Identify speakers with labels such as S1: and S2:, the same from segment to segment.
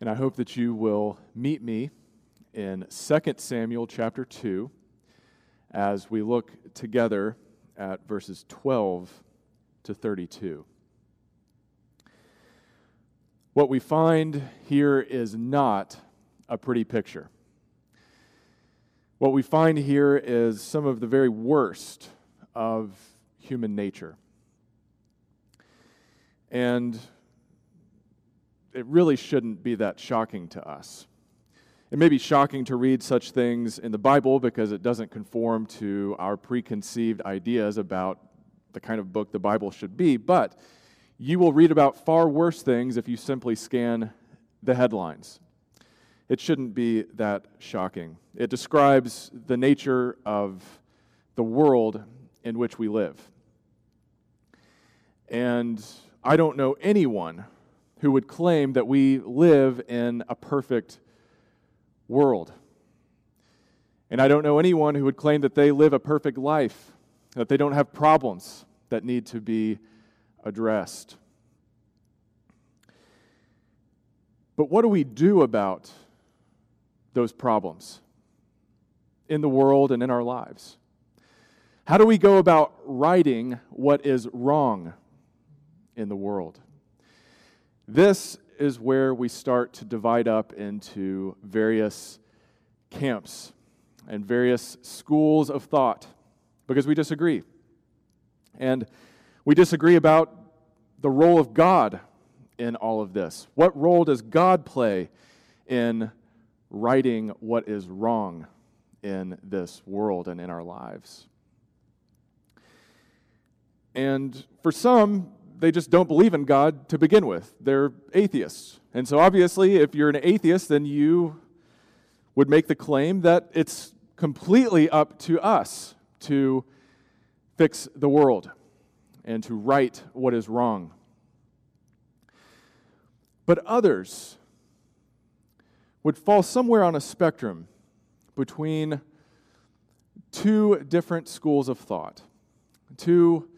S1: And I hope that you will meet me in 2 Samuel chapter 2 as we look together at verses 12 to 32. What we find here is not a pretty picture. What we find here is some of the very worst of human nature. And it really shouldn't be that shocking to us. It may be shocking to read such things in the Bible because it doesn't conform to our preconceived ideas about the kind of book the Bible should be, but you will read about far worse things if you simply scan the headlines. It shouldn't be that shocking. It describes the nature of the world in which we live. And I don't know anyone who would claim that we live in a perfect world. And I don't know anyone who would claim that they live a perfect life, that they don't have problems that need to be addressed. But what do we do about those problems in the world and in our lives? How do we go about righting what is wrong in the world? This is where we start to divide up into various camps and various schools of thought because we disagree. And we disagree about the role of God in all of this. What role does God play in righting what is wrong in this world and in our lives? And for some, they just don't believe in God to begin with. They're atheists. And so, obviously, if you're an atheist, then you would make the claim that it's completely up to us to fix the world and to right what is wrong. But others would fall somewhere on a spectrum between two different schools of thought, two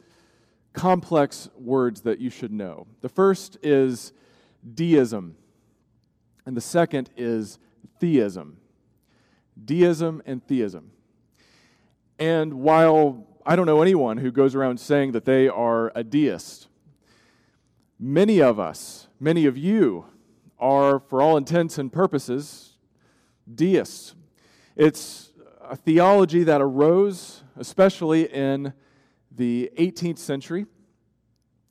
S1: complex words that you should know. The first is deism, and the second is theism. Deism and theism. And while I don't know anyone who goes around saying that they are a deist, many of us, many of you, are, for all intents and purposes, deists. It's a theology that arose, especially in the 18th century,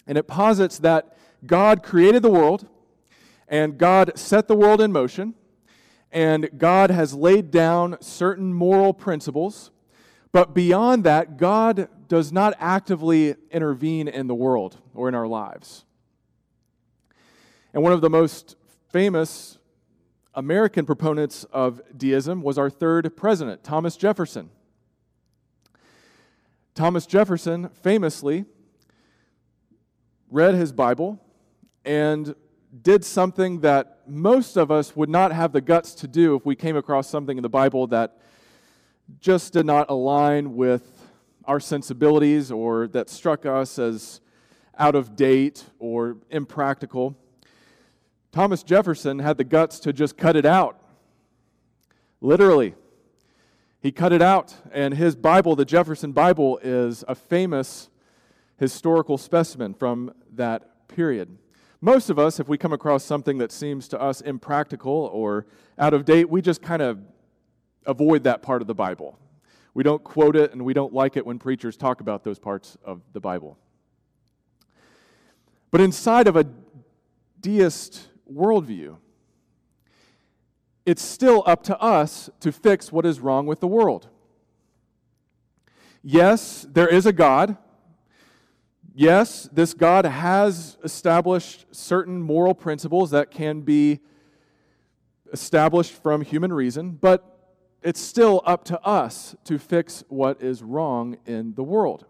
S1: and it posits that God created the world, and God set the world in motion, and God has laid down certain moral principles, but beyond that, God does not actively intervene in the world or in our lives. And one of the most famous American proponents of deism was our third president, Thomas Jefferson. Thomas Jefferson famously read his Bible and did something that most of us would not have the guts to do if we came across something in the Bible that just did not align with our sensibilities or that struck us as out of date or impractical. Thomas Jefferson had the guts to just cut it out. Literally. He cut it out, and his Bible, the Jefferson Bible, is a famous historical specimen from that period. Most of us, if we come across something that seems to us impractical or out of date, we just kind of avoid that part of the Bible. We don't quote it, and we don't like it when preachers talk about those parts of the Bible. But inside of a deist worldview, it's still up to us to fix what is wrong with the world. Yes, there is a God. Yes, this God has established certain moral principles that can be established from human reason, but it's still up to us to fix what is wrong in the world.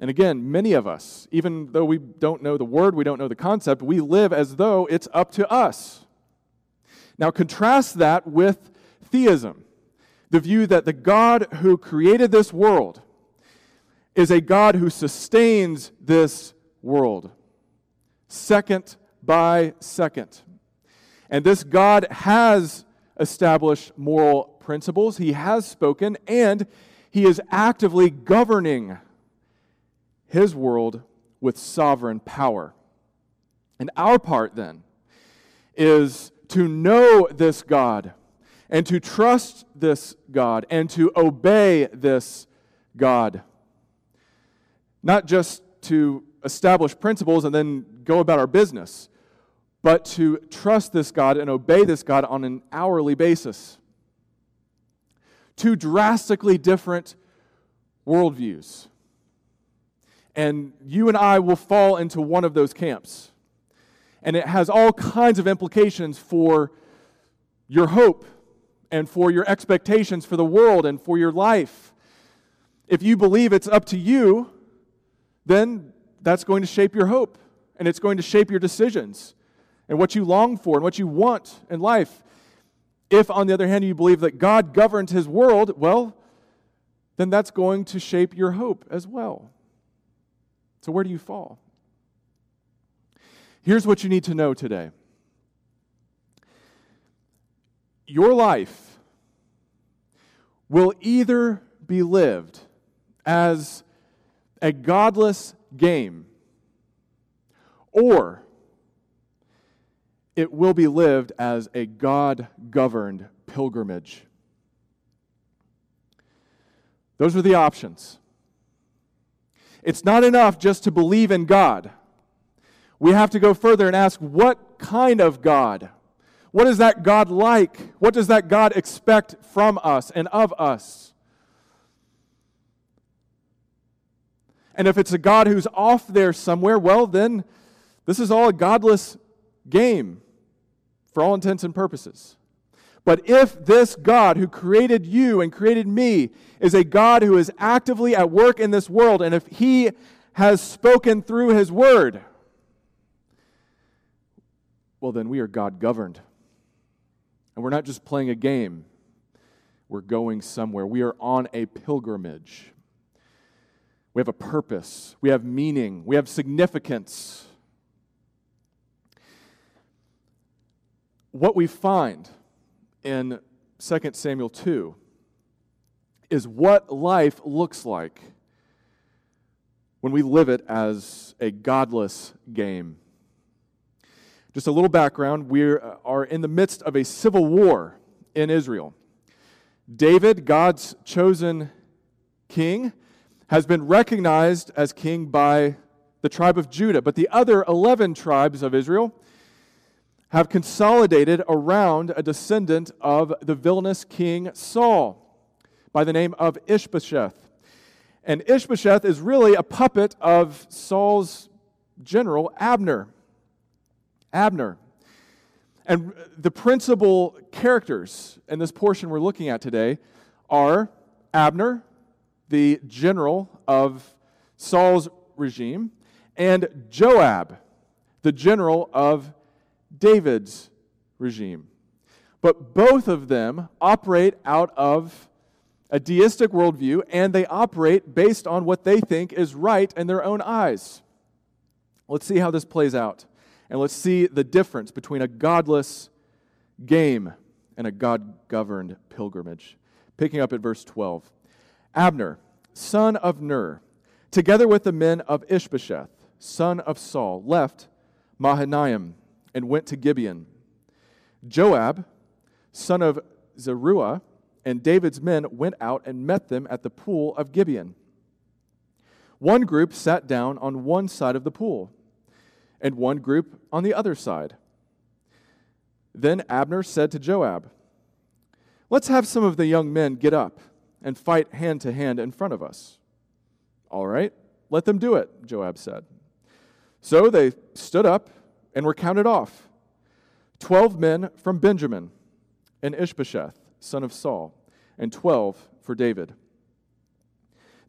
S1: And again, many of us, even though we don't know the word, we don't know the concept, we live as though it's up to us. Now, contrast that with theism the view that the God who created this world is a God who sustains this world, second by second. And this God has established moral principles, He has spoken, and He is actively governing His world with sovereign power. And our part then is to know this God and to trust this God and to obey this God. Not just to establish principles and then go about our business, but to trust this God and obey this God on an hourly basis. Two drastically different worldviews. And you and I will fall into one of those camps. And it has all kinds of implications for your hope and for your expectations for the world and for your life. If you believe it's up to you, then that's going to shape your hope and it's going to shape your decisions and what you long for and what you want in life. If, on the other hand, you believe that God governs his world, well, then that's going to shape your hope as well. So, where do you fall? Here's what you need to know today your life will either be lived as a godless game or it will be lived as a God governed pilgrimage. Those are the options. It's not enough just to believe in God. We have to go further and ask what kind of God? What is that God like? What does that God expect from us and of us? And if it's a God who's off there somewhere, well, then this is all a godless game for all intents and purposes. But if this God who created you and created me is a God who is actively at work in this world, and if he has spoken through his word, well, then we are God governed. And we're not just playing a game, we're going somewhere. We are on a pilgrimage. We have a purpose, we have meaning, we have significance. What we find in 2 Samuel 2 is what life looks like when we live it as a godless game. Just a little background we are in the midst of a civil war in Israel. David, God's chosen king, has been recognized as king by the tribe of Judah, but the other 11 tribes of Israel have consolidated around a descendant of the villainous king Saul by the name of Ishbosheth. And Ishbosheth is really a puppet of Saul's general Abner. Abner. And the principal characters in this portion we're looking at today are Abner, the general of Saul's regime, and Joab, the general of David's regime. But both of them operate out of a deistic worldview, and they operate based on what they think is right in their own eyes. Let's see how this plays out. And let's see the difference between a godless game and a God governed pilgrimage. Picking up at verse 12 Abner, son of Ner, together with the men of Ishbosheth, son of Saul, left Mahanaim and went to Gibeon. Joab, son of Zeruiah, and David's men went out and met them at the pool of Gibeon. One group sat down on one side of the pool and one group on the other side. Then Abner said to Joab, Let's have some of the young men get up and fight hand to hand in front of us. All right, let them do it, Joab said. So they stood up and were counted off twelve men from Benjamin, and Ishbosheth, son of Saul, and twelve for David.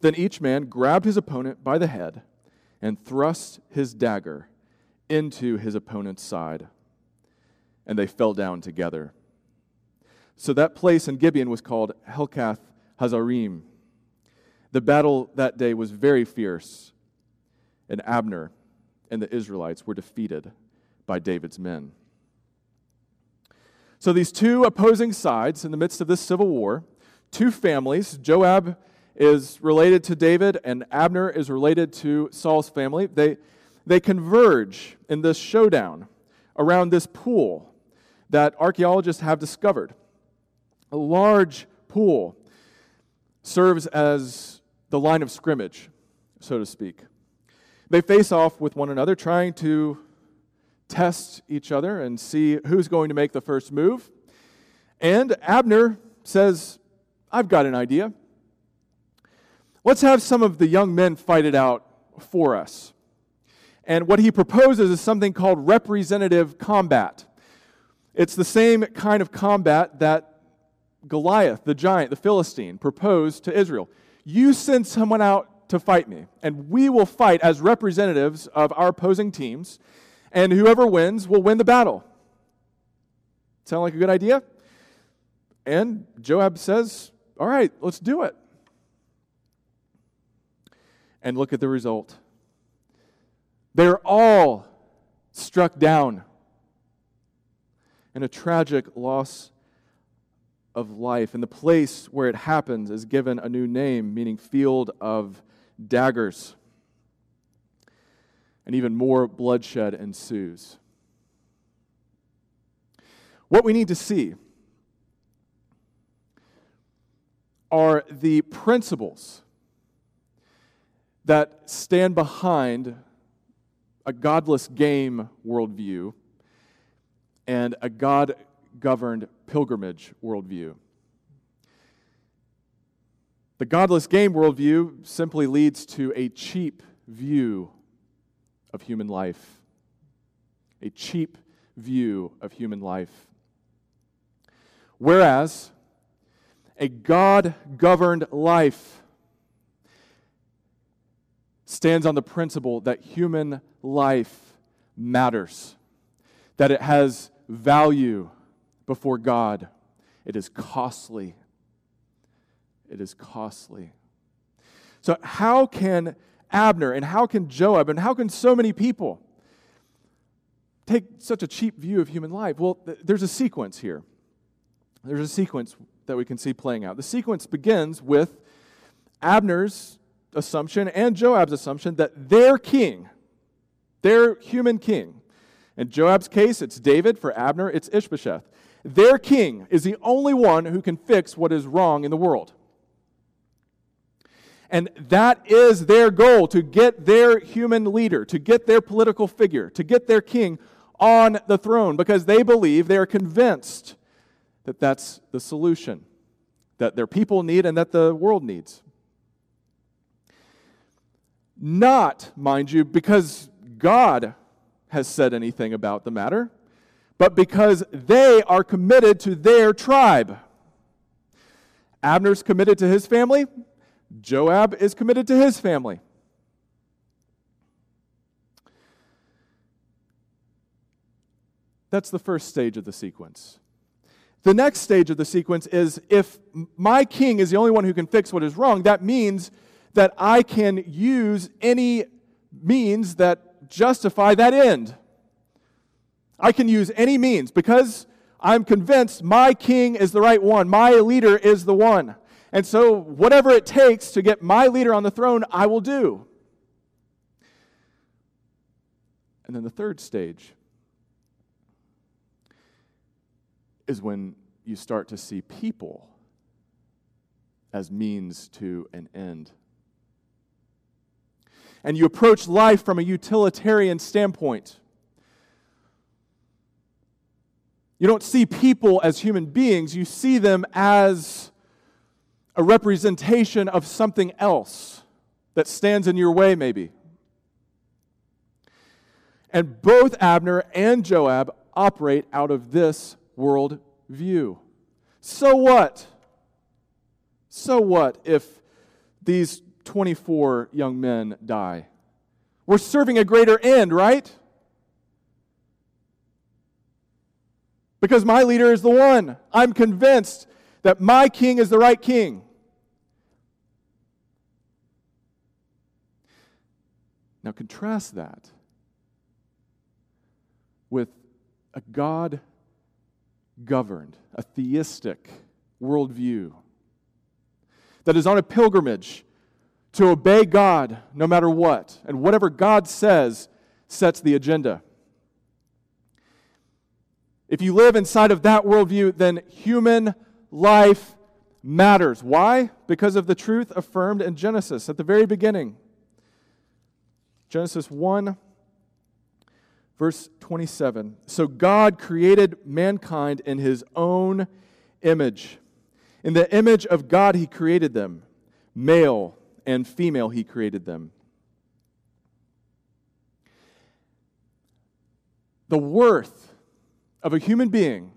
S1: Then each man grabbed his opponent by the head and thrust his dagger into his opponent's side, and they fell down together. So that place in Gibeon was called Helkath Hazzurim. The battle that day was very fierce, and Abner and the Israelites were defeated by David's men. So, these two opposing sides in the midst of this civil war, two families, Joab is related to David and Abner is related to Saul's family. They, they converge in this showdown around this pool that archaeologists have discovered. A large pool serves as the line of scrimmage, so to speak. They face off with one another, trying to test each other and see who's going to make the first move. And Abner says, I've got an idea. Let's have some of the young men fight it out for us. And what he proposes is something called representative combat. It's the same kind of combat that Goliath, the giant, the Philistine, proposed to Israel. You send someone out to fight me, and we will fight as representatives of our opposing teams, and whoever wins will win the battle. Sound like a good idea? And Joab says, All right, let's do it. And look at the result. They're all struck down in a tragic loss of life. And the place where it happens is given a new name, meaning field of daggers. And even more bloodshed ensues. What we need to see are the principles that stand behind a godless game worldview and a God governed pilgrimage worldview. The godless game worldview simply leads to a cheap view of human life. A cheap view of human life. Whereas a God governed life stands on the principle that human life matters, that it has value before God. It is costly. It is costly. So, how can Abner and how can Joab and how can so many people take such a cheap view of human life? Well, th- there's a sequence here. There's a sequence that we can see playing out. The sequence begins with Abner's assumption and Joab's assumption that their king, their human king, in Joab's case, it's David. For Abner, it's Ishbosheth. Their king is the only one who can fix what is wrong in the world. And that is their goal to get their human leader, to get their political figure, to get their king on the throne because they believe, they are convinced that that's the solution that their people need and that the world needs. Not, mind you, because God has said anything about the matter, but because they are committed to their tribe. Abner's committed to his family, Joab is committed to his family. That's the first stage of the sequence. The next stage of the sequence is if my king is the only one who can fix what is wrong, that means that I can use any means that justify that end. I can use any means because I'm convinced my king is the right one, my leader is the one. And so, whatever it takes to get my leader on the throne, I will do. And then the third stage is when you start to see people as means to an end. And you approach life from a utilitarian standpoint. You don't see people as human beings, you see them as a representation of something else that stands in your way, maybe. And both Abner and Joab operate out of this world view. So what? So what if these 24 young men die? We're serving a greater end, right? Because my leader is the one. I'm convinced that my king is the right king. Now, contrast that with a God governed, a theistic worldview that is on a pilgrimage to obey God no matter what, and whatever God says sets the agenda. If you live inside of that worldview, then human life matters. Why? Because of the truth affirmed in Genesis at the very beginning. Genesis 1, verse 27. So God created mankind in his own image. In the image of God, he created them. Male and female, he created them. The worth of a human being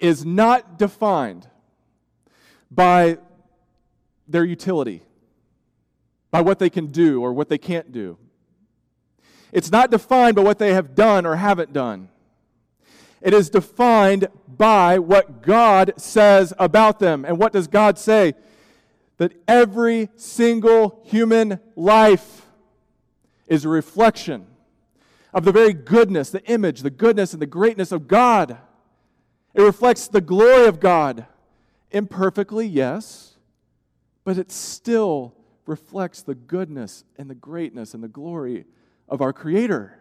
S1: is not defined by their utility, by what they can do or what they can't do. It's not defined by what they have done or haven't done. It is defined by what God says about them. And what does God say? That every single human life is a reflection of the very goodness, the image, the goodness, and the greatness of God. It reflects the glory of God. Imperfectly, yes, but it still reflects the goodness and the greatness and the glory of our Creator.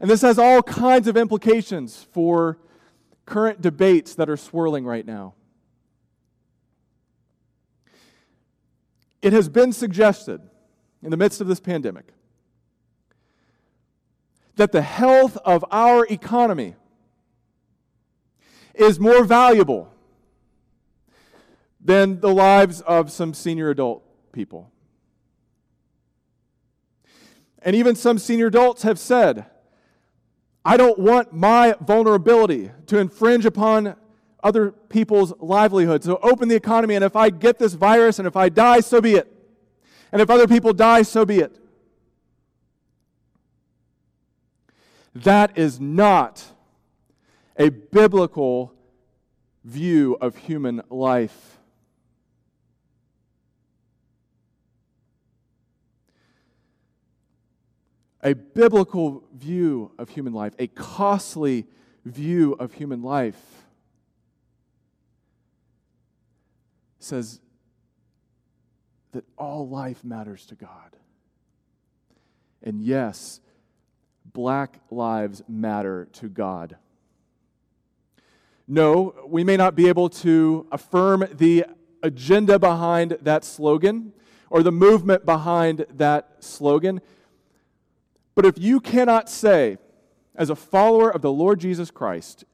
S1: And this has all kinds of implications for current debates that are swirling right now. It has been suggested in the midst of this pandemic that the health of our economy is more valuable than the lives of some senior adult people. And even some senior adults have said, I don't want my vulnerability to infringe upon other people's livelihoods. So open the economy, and if I get this virus and if I die, so be it. And if other people die, so be it. That is not a biblical view of human life. A biblical view of human life, a costly view of human life, says that all life matters to God. And yes, black lives matter to God. No, we may not be able to affirm the agenda behind that slogan or the movement behind that slogan. But if you cannot say, as a follower of the Lord Jesus Christ,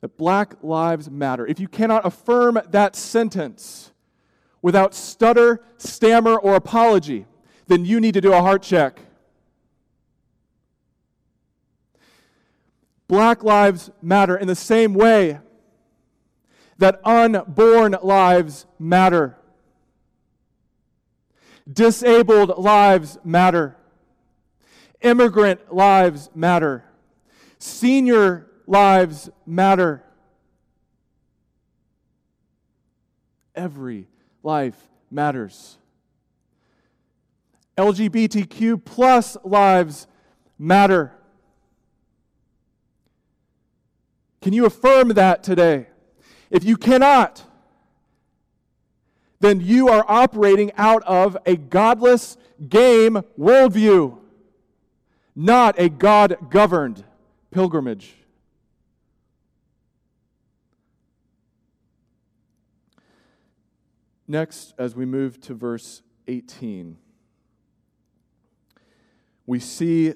S1: that black lives matter, if you cannot affirm that sentence without stutter, stammer, or apology, then you need to do a heart check. Black lives matter in the same way that unborn lives matter. Disabled lives matter. Immigrant lives matter. Senior lives matter. Every life matters. LGBTQ plus lives matter. Can you affirm that today? If you cannot, then you are operating out of a godless game worldview, not a God governed pilgrimage. Next, as we move to verse 18, we see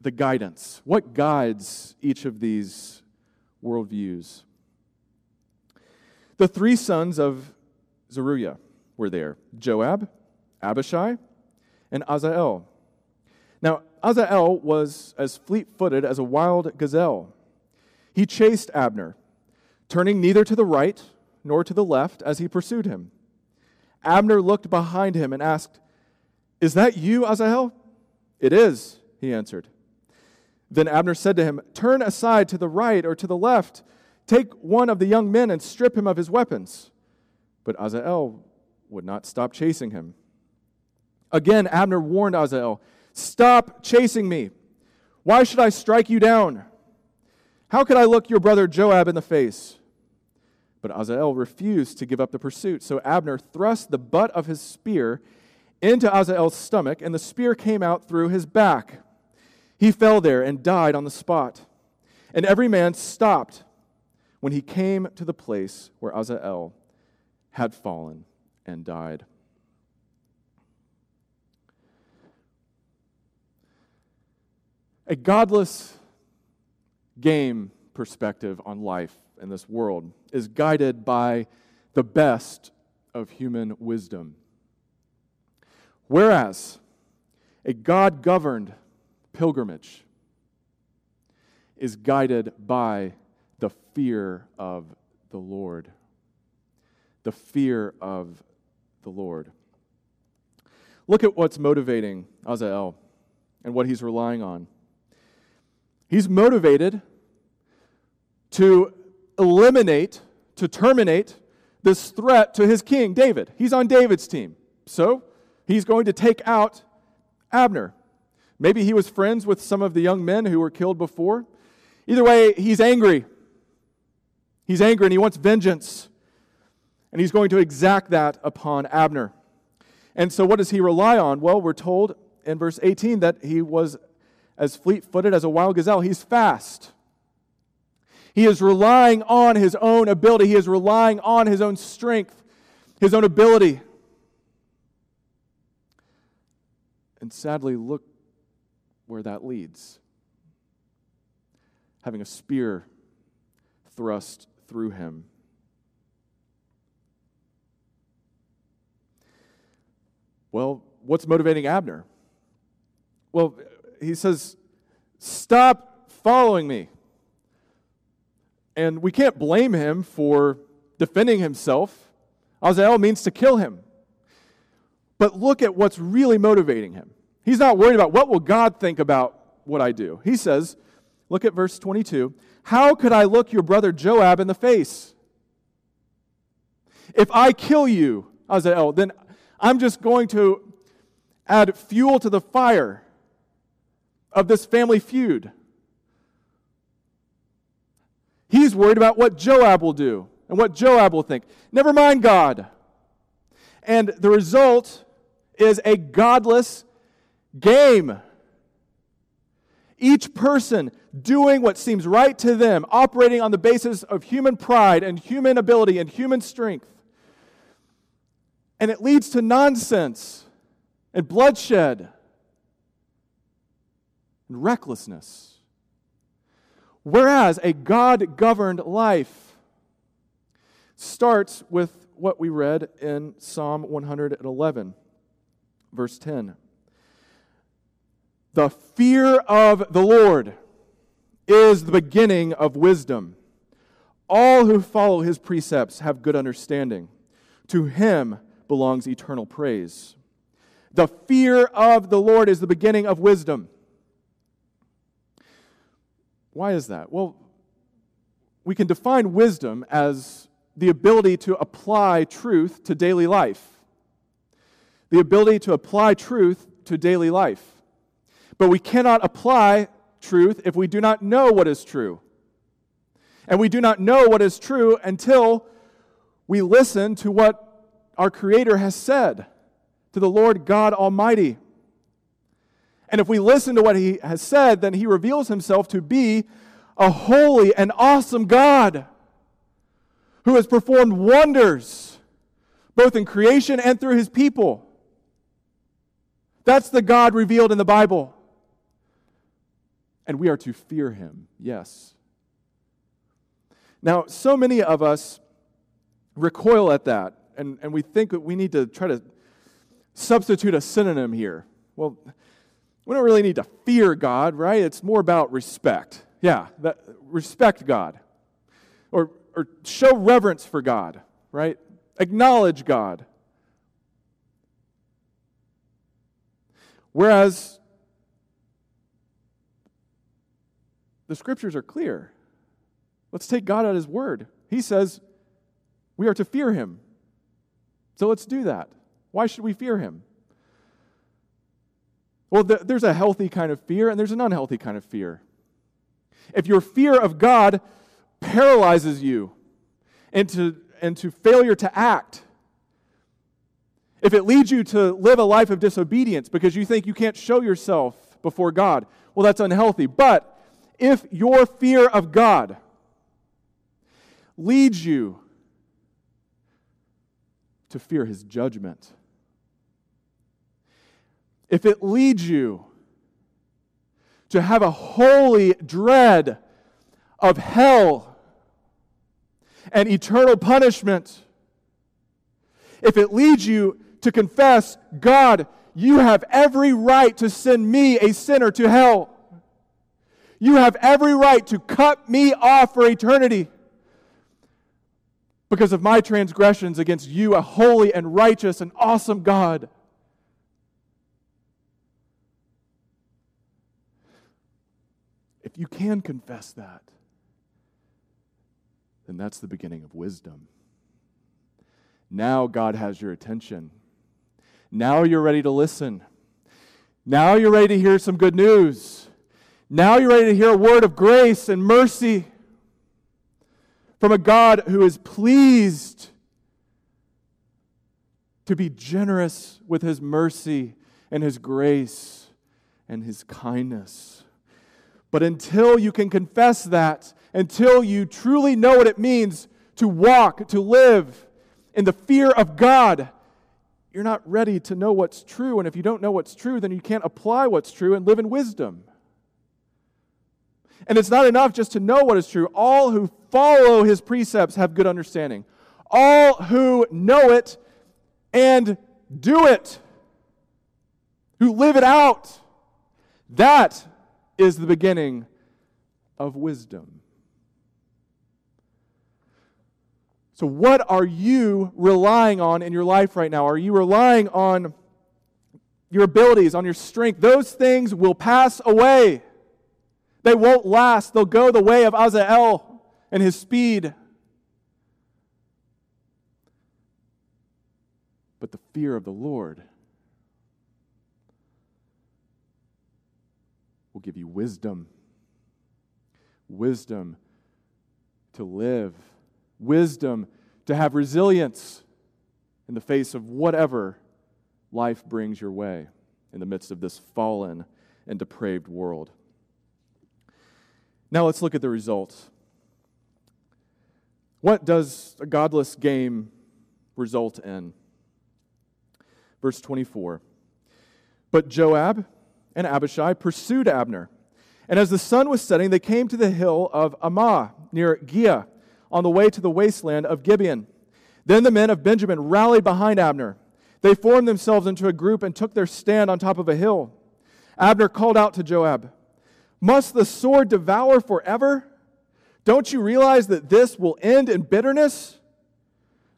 S1: the guidance. What guides each of these worldviews. The three sons of Zeruiah were there Joab, Abishai, and Asahel. Now, Asahel was as fleet footed as a wild gazelle. He chased Abner, turning neither to the right nor to the left as he pursued him. Abner looked behind him and asked, Is that you, Asahel? It is, he answered. Then Abner said to him, Turn aside to the right or to the left. Take one of the young men and strip him of his weapons. But Asahel would not stop chasing him. Again, Abner warned Asahel, Stop chasing me. Why should I strike you down? How could I look your brother Joab in the face? But Asahel refused to give up the pursuit. So Abner thrust the butt of his spear into Asahel's stomach, and the spear came out through his back. He fell there and died on the spot. And every man stopped when he came to the place where Asahel had fallen and died. A godless game perspective on life in this world is guided by the best of human wisdom. Whereas a God governed pilgrimage is guided by the fear of the Lord. The fear of the Lord. Look at what's motivating Asahel and what he's relying on. He's motivated to eliminate, to terminate this threat to his king, David. He's on David's team. So he's going to take out Abner. Maybe he was friends with some of the young men who were killed before. Either way, he's angry. He's angry and he wants vengeance. And he's going to exact that upon Abner. And so, what does he rely on? Well, we're told in verse 18 that he was as fleet footed as a wild gazelle. He's fast. He is relying on his own ability, he is relying on his own strength, his own ability. And sadly, look where that leads. Having a spear thrust through him. Well, what's motivating Abner? Well, he says, Stop following me. And we can't blame him for defending himself. Asahel means to kill him. But look at what's really motivating him. He's not worried about what will God think about what I do. He says, look at verse 22. How could I look your brother Joab in the face? If I kill you, Asahel, then I'm just going to add fuel to the fire of this family feud. He's worried about what Joab will do and what Joab will think. Never mind God. And the result is a godless game. Each person doing what seems right to them, operating on the basis of human pride and human ability and human strength. And it leads to nonsense and bloodshed and recklessness. Whereas a God governed life starts with what we read in Psalm 111, verse 10. The fear of the Lord is the beginning of wisdom. All who follow his precepts have good understanding. To him belongs eternal praise. The fear of the Lord is the beginning of wisdom. Why is that? Well, we can define wisdom as the ability to apply truth to daily life. The ability to apply truth to daily life. But we cannot apply truth if we do not know what is true. And we do not know what is true until we listen to what our Creator has said, to the Lord God Almighty. And if we listen to what He has said, then He reveals Himself to be a holy and awesome God who has performed wonders both in creation and through His people. That's the God revealed in the Bible and we are to fear him, yes. Now, so many of us recoil at that, and, and we think that we need to try to substitute a synonym here. Well, we don't really need to fear God, right? It's more about respect. Yeah, that, respect God. Or, or show reverence for God, right? Acknowledge God. Whereas The scriptures are clear. Let's take God at His word. He says we are to fear Him. So let's do that. Why should we fear Him? Well, th- there's a healthy kind of fear and there's an unhealthy kind of fear. If your fear of God paralyzes you into, into failure to act, if it leads you to live a life of disobedience because you think you can't show yourself before God, well, that's unhealthy. But if your fear of God leads you to fear his judgment, if it leads you to have a holy dread of hell and eternal punishment, if it leads you to confess, God, you have every right to send me, a sinner, to hell. You have every right to cut me off for eternity because of my transgressions against you, a holy and righteous and awesome God. If you can confess that, then that's the beginning of wisdom. Now God has your attention. Now you're ready to listen. Now you're ready to hear some good news. Now you're ready to hear a word of grace and mercy from a God who is pleased to be generous with his mercy and his grace and his kindness. But until you can confess that, until you truly know what it means to walk, to live in the fear of God, you're not ready to know what's true. And if you don't know what's true, then you can't apply what's true and live in wisdom. And it's not enough just to know what is true. All who follow his precepts have good understanding. All who know it and do it, who live it out, that is the beginning of wisdom. So, what are you relying on in your life right now? Are you relying on your abilities, on your strength? Those things will pass away. They won't last. They'll go the way of Asahel and his speed. But the fear of the Lord give you wisdom. Wisdom to live, wisdom to have resilience in the face of whatever life brings your way in the midst of this fallen and depraved world. Now let's look at the results. What does a godless game result in? Verse 24. But Joab and Abishai pursued Abner. And as the sun was setting, they came to the hill of Ammah near Giah on the way to the wasteland of Gibeon. Then the men of Benjamin rallied behind Abner. They formed themselves into a group and took their stand on top of a hill. Abner called out to Joab, must the sword devour forever? Don't you realize that this will end in bitterness?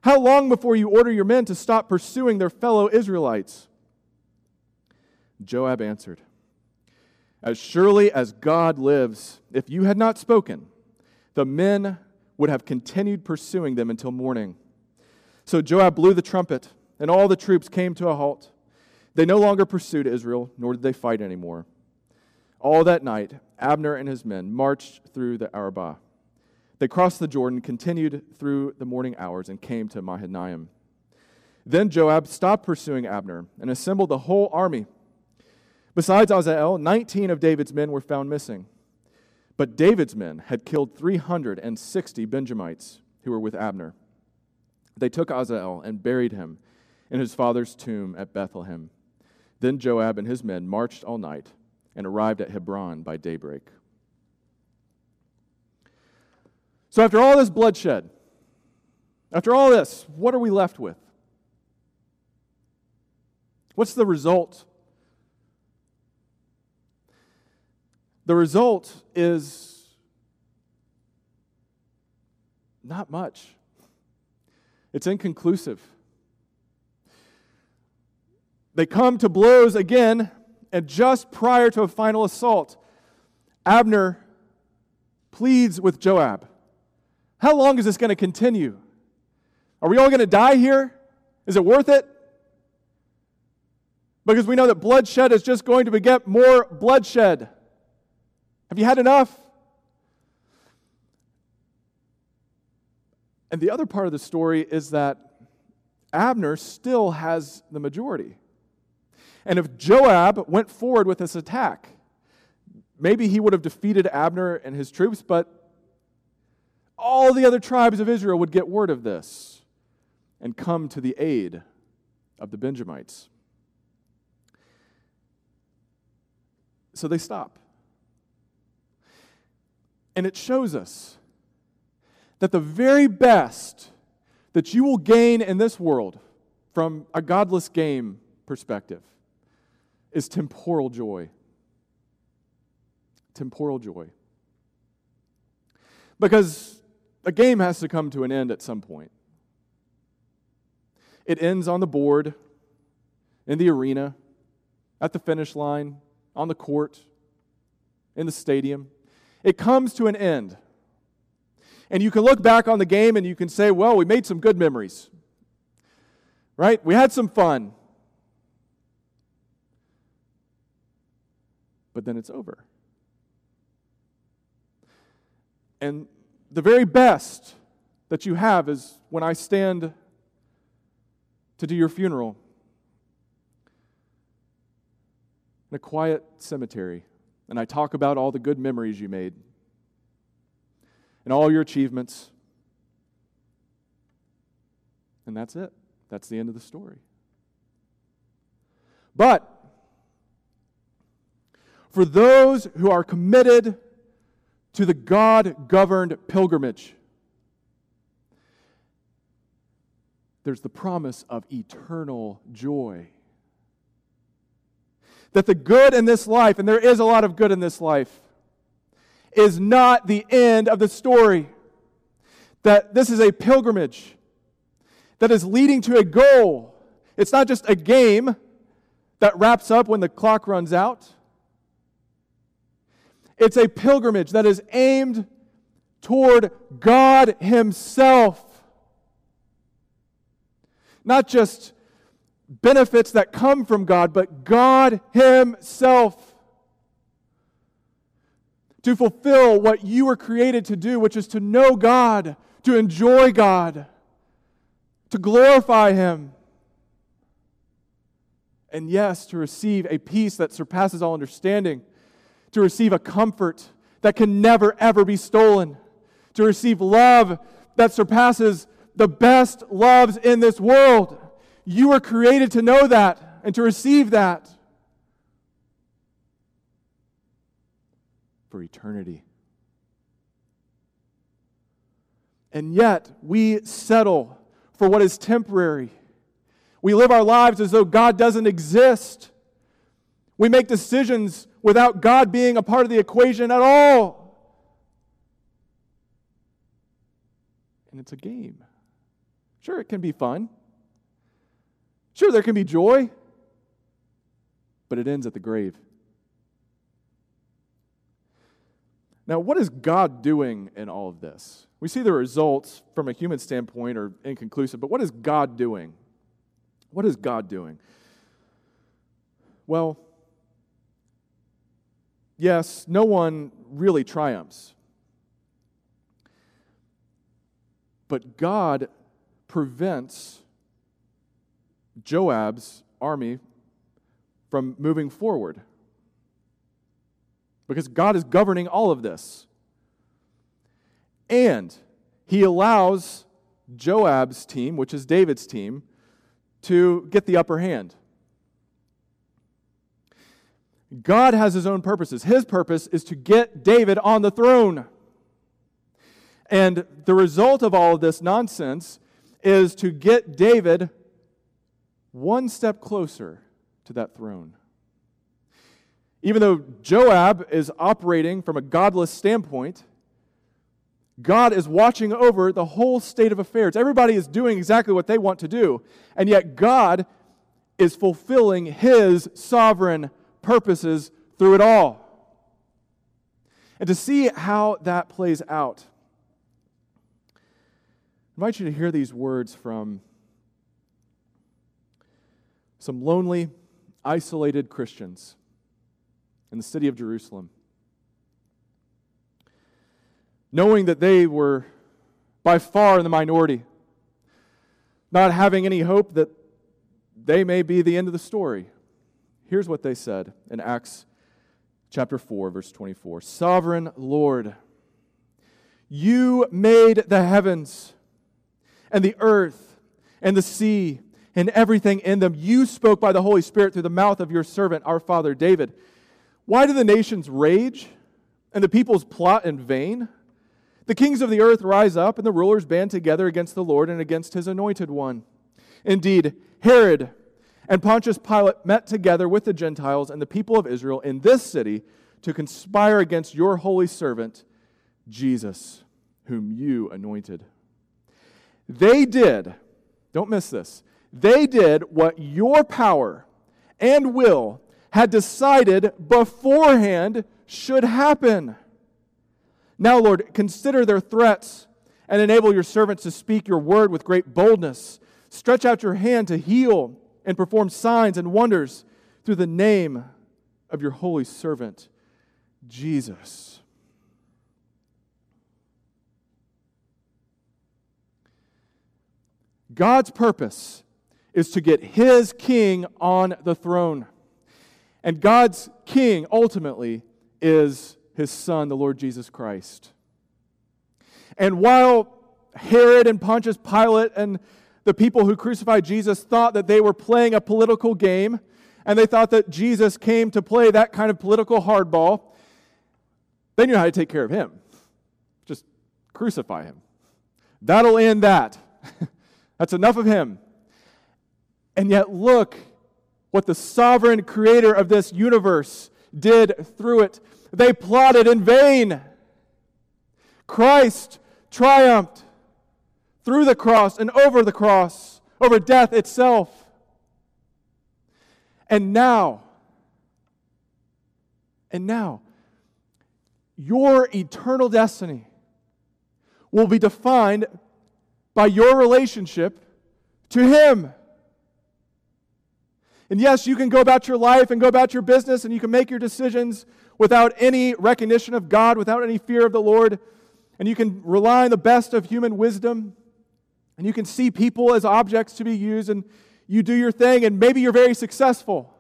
S1: How long before you order your men to stop pursuing their fellow Israelites? Joab answered, As surely as God lives, if you had not spoken, the men would have continued pursuing them until morning. So Joab blew the trumpet, and all the troops came to a halt. They no longer pursued Israel, nor did they fight anymore. All that night, Abner and his men marched through the Arabah. They crossed the Jordan, continued through the morning hours, and came to Mahanaim. Then Joab stopped pursuing Abner and assembled the whole army. Besides Asahel, 19 of David's men were found missing. But David's men had killed 360 Benjamites who were with Abner. They took Asahel and buried him in his father's tomb at Bethlehem. Then Joab and his men marched all night and arrived at Hebron by daybreak. So, after all this bloodshed, after all this, what are we left with? What's the result? The result is not much. It's inconclusive. They come to blows again and just prior to a final assault, Abner pleads with Joab How long is this going to continue? Are we all going to die here? Is it worth it? Because we know that bloodshed is just going to beget more bloodshed. Have you had enough? And the other part of the story is that Abner still has the majority. And if Joab went forward with this attack, maybe he would have defeated Abner and his troops, but all the other tribes of Israel would get word of this and come to the aid of the Benjamites. So they stop. And it shows us that the very best that you will gain in this world from a godless game perspective is temporal joy. Temporal joy. Because a game has to come to an end at some point. It ends on the board, in the arena, at the finish line, on the court, in the stadium. It comes to an end. And you can look back on the game and you can say, well, we made some good memories. Right? We had some fun. But then it's over. And the very best that you have is when I stand to do your funeral in a quiet cemetery and I talk about all the good memories you made and all your achievements. And that's it. That's the end of the story. But for those who are committed to the God governed pilgrimage, there's the promise of eternal joy. That the good in this life, and there is a lot of good in this life, is not the end of the story. That this is a pilgrimage that is leading to a goal. It's not just a game that wraps up when the clock runs out. It's a pilgrimage that is aimed toward God Himself. Not just benefits that come from God, but God Himself to fulfill what you were created to do, which is to know God, to enjoy God, to glorify Him. And yes, to receive a peace that surpasses all understanding, to receive a comfort that can never, ever be stolen, to receive love that surpasses the best loves in this world. You were created to know that and to receive that. for eternity. And yet, we settle for what is temporary. We live our lives as though God doesn't exist. We make decisions without God being a part of the equation at all. And it's a game. Sure, it can be fun. Sure, there can be joy. But it ends at the grave. Now, what is God doing in all of this? We see the results from a human standpoint are inconclusive, but what is God doing? What is God doing? Well, yes, no one really triumphs. But God prevents Joab's army from moving forward because God is governing all of this. And he allows Joab's team, which is David's team, to get the upper hand. God has his own purposes. His purpose is to get David on the throne. And the result of all of this nonsense is to get David one step closer to that throne. Even though Joab is operating from a godless standpoint, God is watching over the whole state of affairs. Everybody is doing exactly what they want to do, and yet God is fulfilling his sovereign purposes through it all. And to see how that plays out, I invite you to hear these words from some lonely isolated Christians in the city of Jerusalem, knowing that they were by far in the minority, not having any hope that they may be the end of the story. Here's what they said in Acts chapter 4, verse 24 Sovereign Lord, you made the heavens and the earth and the sea and everything in them. You spoke by the Holy Spirit through the mouth of your servant, our father David. Why do the nations rage and the peoples plot in vain? The kings of the earth rise up and the rulers band together against the Lord and against his anointed one. Indeed, Herod and Pontius Pilate met together with the Gentiles and the people of Israel in this city to conspire against your holy servant, Jesus, whom you anointed. They did, don't miss this, they did what your power and will had decided beforehand should happen. Now, Lord, consider their threats and enable your servants to speak your word with great boldness. Stretch out your hand to heal and perform signs and wonders through the name of your holy servant, Jesus. God's purpose is to get his king on the throne. And God's king ultimately is his son, the Lord Jesus Christ. And while Herod and Pontius Pilate and the people who crucified Jesus thought that they were playing a political game, and they thought that Jesus came to play that kind of political hardball. They knew how to take care of him. Just crucify him. That'll end that. That's enough of him. And yet, look what the sovereign creator of this universe did through it. They plotted in vain. Christ triumphed through the cross and over the cross, over death itself. And now, and now, your eternal destiny will be defined by your relationship to Him. And yes, you can go about your life and go about your business and you can make your decisions without any recognition of God, without any fear of the Lord, and you can rely on the best of human wisdom. And you can see people as objects to be used, and you do your thing, and maybe you're very successful.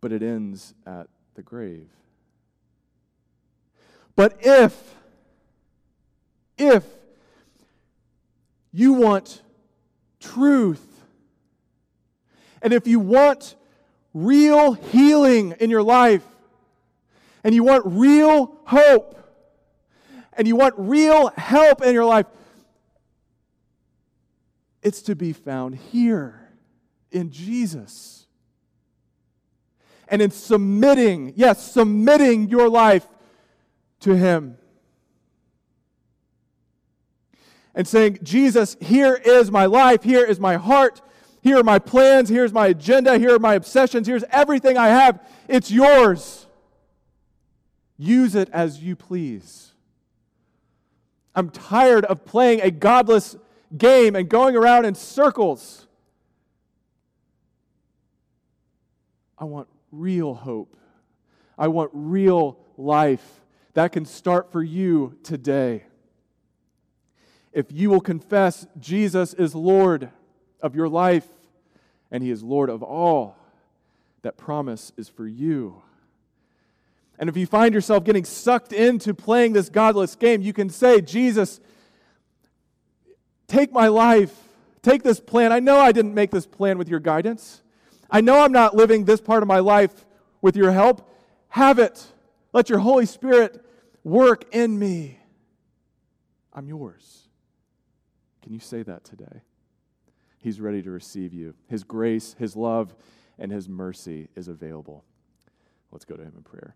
S1: But it ends at the grave. But if, if you want truth, and if you want real healing in your life, and you want real hope, and you want real help in your life, it's to be found here in Jesus. And in submitting, yes, submitting your life to Him. And saying, Jesus, here is my life, here is my heart, here are my plans, here's my agenda, here are my obsessions, here's everything I have. It's yours. Use it as you please. I'm tired of playing a godless game and going around in circles. I want real hope. I want real life. That can start for you today. If you will confess Jesus is Lord of your life and He is Lord of all, that promise is for you. And if you find yourself getting sucked into playing this godless game, you can say, Jesus, take my life, take this plan. I know I didn't make this plan with your guidance. I know I'm not living this part of my life with your help. Have it. Let your Holy Spirit work in me. I'm yours. Can you say that today? He's ready to receive you. His grace, His love, and His mercy is available. Let's go to Him in prayer.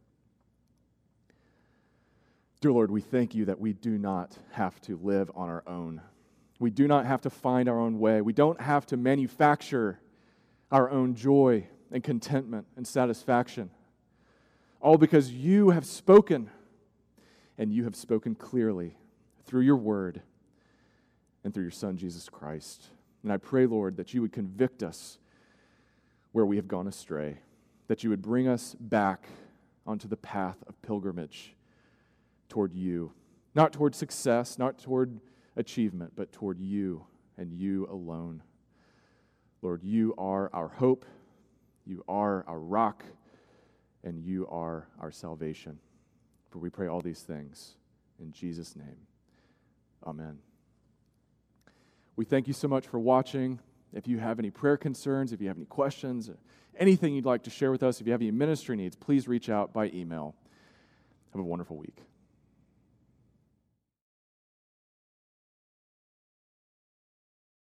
S1: Dear Lord, we thank you that we do not have to live on our own. We do not have to find our own way. We don't have to manufacture our own joy and contentment and satisfaction. All because you have spoken, and you have spoken clearly through your word and through your Son, Jesus Christ. And I pray, Lord, that you would convict us where we have gone astray, that you would bring us back onto the path of pilgrimage toward you, not toward success, not toward achievement, but toward you and you alone. Lord, you are our hope, you are our rock, and you are our salvation. For we pray all these things in Jesus' name. Amen. We thank you so much for watching. If you have any prayer concerns, if you have any questions, anything you'd like to share with us, if you have any ministry needs, please reach out by email. Have a wonderful week.